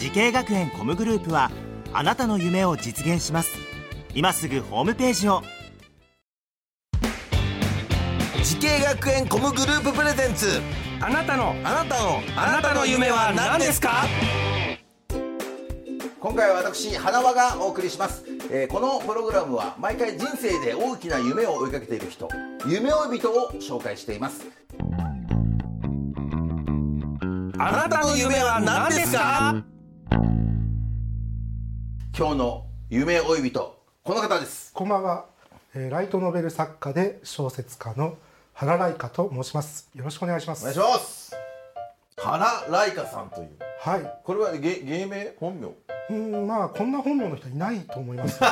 滋慶学園 COMグループはあなたの夢を実現します。今すぐホームページを。滋慶学園 COMグループプレゼンツ。あなたのあなたのあなたの夢は何ですか？今回は私花輪がお送りします、えーこのプログラムは毎回人生で大きな夢を追いかけている人夢追い人を紹介しています。あなたの夢は何ですか？今日の夢追い人この方です。こんばんは、えーライトノベル作家で小説家の原来香と申します。よろしくお願いします。お願いします。原来香さんという。はい。これは芸芸名本名？うんまあこんな本名の人いないと思いますよ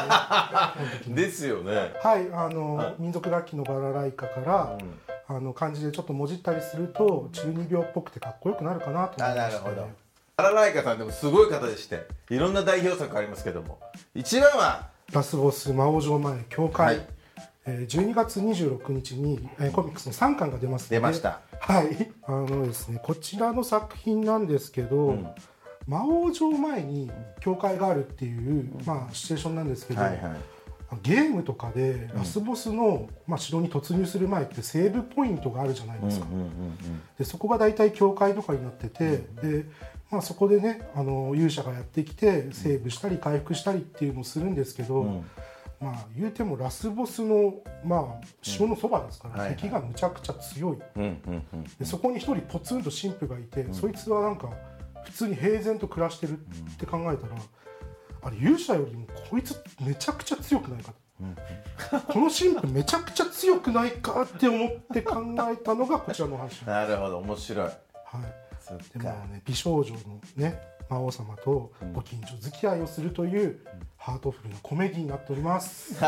ね ですよね。はいあの民族楽器のバラライカから、あの漢字でちょっともじったりすると中二病っぽくてかっこよくなるかなと思あいまして。なるほど原来香さんでもすごい方でしていろんな代表作ありますけども。一番はラスボス魔王城前教会、はい。えー12月26日に、えーコミックスの3巻が出ますので出ました。はい。あのですねこちらの作品なんですけど、魔王城前に教会があるっていう、まあ、シチュエーションなんですけど、はいはいゲームとかでラスボスの、まあ、城に突入する前ってセーブポイントがあるじゃないですか、でそこが大体教会とかになってて、でまあ、そこでねあの勇者がやってきてセーブしたり回復したりっていうのをするんですけど、まあ言うてもラスボスの、まあ、城のそばですから、はいはい。敵がむちゃくちゃ強い。うんうんうんでそこに一人ポツンと神父がいて、そいつはなんか普通に平然と暮らしてるって考えたら、あれ勇者よりもこいつめちゃくちゃ強くないかと、この神父めちゃくちゃ強くないかって思って考えたのがこちらの話、はい、なるほど面白い。そっでもね美少女のね魔王様とご近所付き合いをするというハートフルなコメディになっております、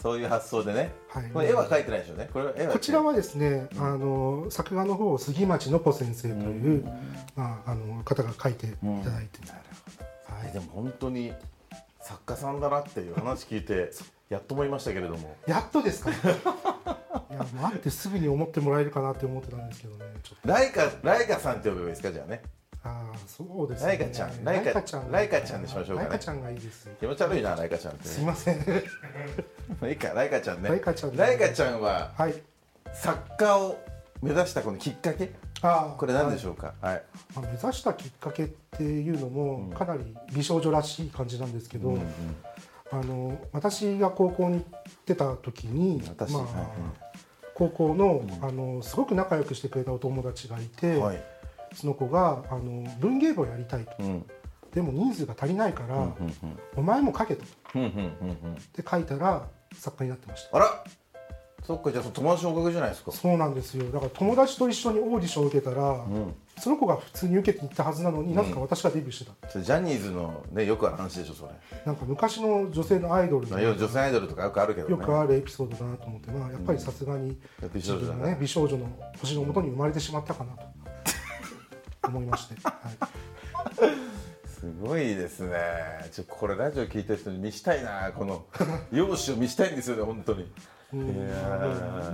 そういう発想でね、はい。これ絵は描いてないでしょうね。これ絵はこちらはですね、あの作画の方を杉町の子先生という、まあ、あの方が書いていただいて、はい。でも本当に作家さんだなっていう話聞いて やっと思いましたけれども。やっとですか？いやもう会ってすぐに思ってもらえるかなって思ってたんですけどね。ライカライカさんって呼べばいいですかじゃあねああそうですね。ライカちゃんライカちゃん。ライカちゃんにしましょうかね。ライカちゃんがいいです。気持ち悪いなライカちゃんって。すいません。いいかライカちゃんね。ライカちゃん。ライカちゃんははい。作家を目指したこのきっかけ？ああこれ何でしょうか？はい。まあ、目指したきっかけっていうのもかなり美少女らしい感じなんですけど、あの私が高校に行ってた時に、まあ私はいはい。高校の,、あのすごく仲良くしてくれたお友達がいて、はいその子があの文芸部をやりたいと、うん。でも人数が足りないから、お前も書けと。うんうんうんうん。って書いたら作家になってました。あら。そっかじゃあ友達のおかげじゃないですか。そうなんですよ。だから友達と一緒にオーディションを受けたら、その子が普通に受けていったはずなのに、なぜか私がデビューしてた。ジャニーズのねよくある話でしょそれ。なんか昔の女性のアイドルのまあ要は女性アイドルとかよくあるけどね。よくあるエピソードだなと思って、まあ、やっぱりさすがに美少女ね美少女の星のもとに生まれてしまったかなと思いまして、はい、すごいですね。ちょこれラジオ聞いてる人に見したいなこの。容姿を見したいんですよね本当に。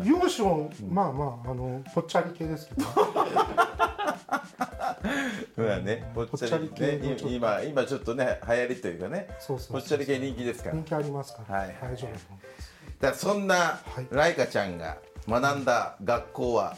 容姿もまあまああのぽっちゃり系ですけど。まあねぽっちゃり系ね今今ちょっとね流行りというかね。そうそうそうぽっちゃり系人気ですから。人気ありますから、はい。はい大丈夫。だと思いますだからそんなはい。ライカちゃんが学んだ学校は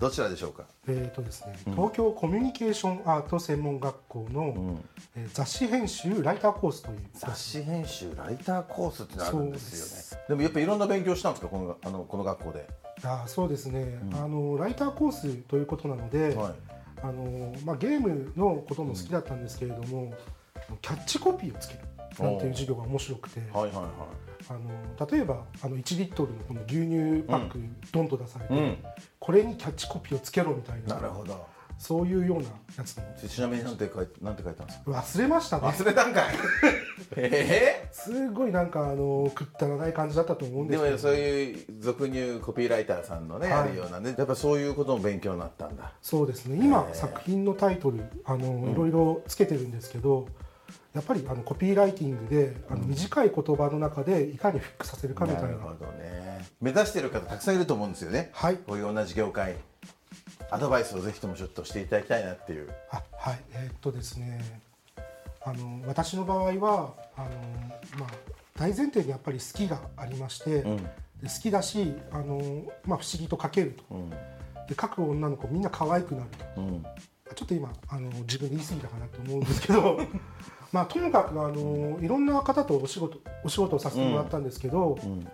どちらでしょうか？えーとですね、東京コミュニケーションアート専門学校の、えー雑誌編集ライターコースという雑誌。編集ライターコースってのあるんですよね。でもやっぱいろんな勉強したんですか？このあのこの学校で。あーそうですね、あのライターコースということなので、はい。あのまあ、ゲームのことも好きだったんですけれども、キャッチコピーをつけるなんていう授業が面白くて、はいはいはい。あの例えばあの1リットルのこの牛乳パックドンと出されて、うん。これにキャッチコピーをつけろみたいななるほど。そういうようなやつのちなみになんて書いなんて書いたんです？か忘れましたね。忘れたんかい。えすごいなんかあのくったらない感じだったと思うんえでけど。ですもそういう俗入コピーライターさんのね、はい。あるようなねやっぱそういうことも勉強になったんだ。そうですね。今、えー。作品のタイトルあの、いろいろつけてるんですけどやっぱりあのコピーライティングであの短い言葉の中でいかにフックさせるかみたいな。なるほどね。目指してる方たくさんいると思うんですよね。はい。こういう同じ業界。アドバイスをぜひともちょっとしていただきたいなっていう。あはい。えーっとですね。あの私の場合はあの、まあ、大前提にやっぱり好きがありまして、ん。で好きだしあの、まあ、不思議と書けると。うん。で書く女の子みんな可愛くなると。うん。ちょっと今あの自分で言い過ぎたかなと思うんですけどまあともかくあのいろんな方とお仕事お仕事をさせてもらったんですけど、うん。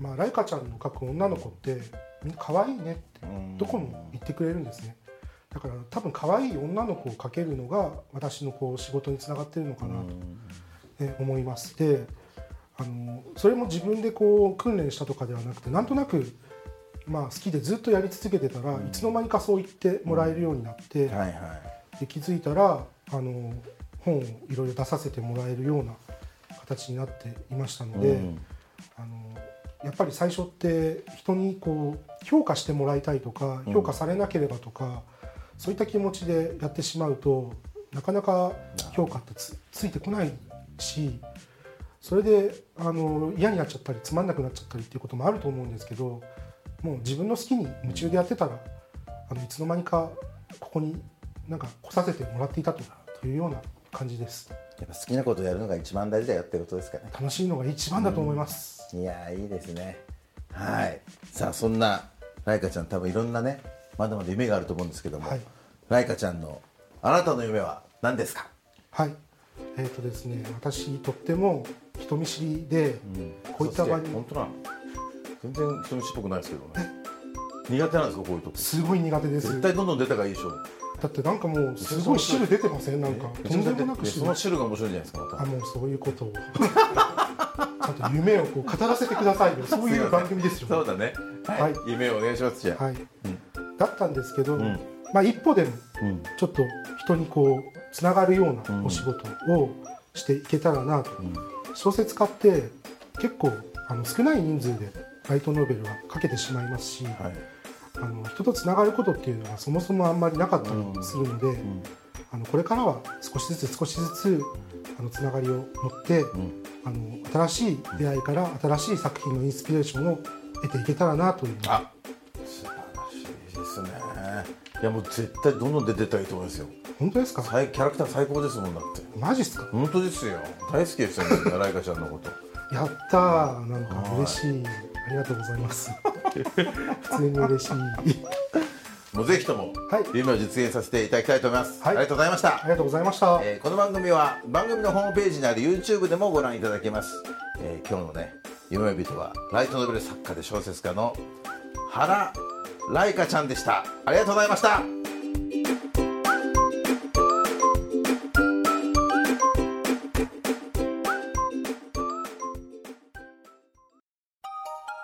まあ、ライカちゃんの描く女の子ってみんな可愛いねってうんどこも言ってくれるんですね。だから多分可愛い女の子を描けるのが私のこう仕事につながってるのかなと、ね思いますであのそれも自分でこう訓練したとかではなくてなんとなく、まあ、好きでずっとやり続けてたら、いつの間にかそう言ってもらえるようになって、で気づいたらあの本をいろいろ出させてもらえるような形になっていましたので、うん。あのやっぱり最初って人にこう評価してもらいたいとか評価されなければとか、そういった気持ちでやってしまうとなかなか評価ってつついてこないしそれであの嫌になっちゃったりつまんなくなっちゃったりっていうこともあると思うんですけどもう自分の好きに夢中でやってたらあのいつの間にかここになんか来させてもらっていたというような感じです。やっぱ好きなことをやるのが一番大事だよってことですかね。楽しいのが一番だと思います、いやーいいですね。はい。さあそんなライカちゃん多分いろんなねまだまだ夢があると思うんですけども、はい。ライカちゃんのあなたの夢は何ですか？はい。えーとですね、私とっても人見知りで、こういった場に本当なの全然人見知りっぽくないですけどね苦手なんですかこういうとこ。すごい苦手です。絶対どんどん出た方がいいでしょ。だってなんかもうすごい汁出てません？なんかとんでもなく汁。その汁が面白いんじゃないですかまあもうそういうことを。ちゃんと夢をこう語らせてくださいよ。そういう番組ですよ。たそうだね。はい、はい。夢をお願いしますじゃあ、はい、だったんですけど、ん。まあ一歩でもうん。ちょっと人にこうつながるようなお仕事をしていけたらなと、小説家って結構あの少ない人数でライトノベルは書けてしまいますし、はいあの人とつながることっていうのはそもそもあんまりなかったりするので、あのこれからは少しずつ少しずつあのつながりを持って、あの新しい出会いから新しい作品のインスピレーションを得ていけたらなというあ素晴らしいですね。いやもう絶対どんどん出てったらいいと思いますよ。本当ですか？最キャラクター最高ですもんだって。マジっすか？本当ですよ。大好きですよね ライカちゃんのこと。やったー。なんか嬉しい。ありがとうございます普通に嬉しい。もうぜひともはい。夢を実現させていただきたいと思います、はい。ありがとうございました。ありがとうございました、えーこの番組は番組のホームページにある YouTube でもご覧いただけます、えー今日のね夢人はライトノベル作家で小説家の原ライカちゃんでした。ありがとうございました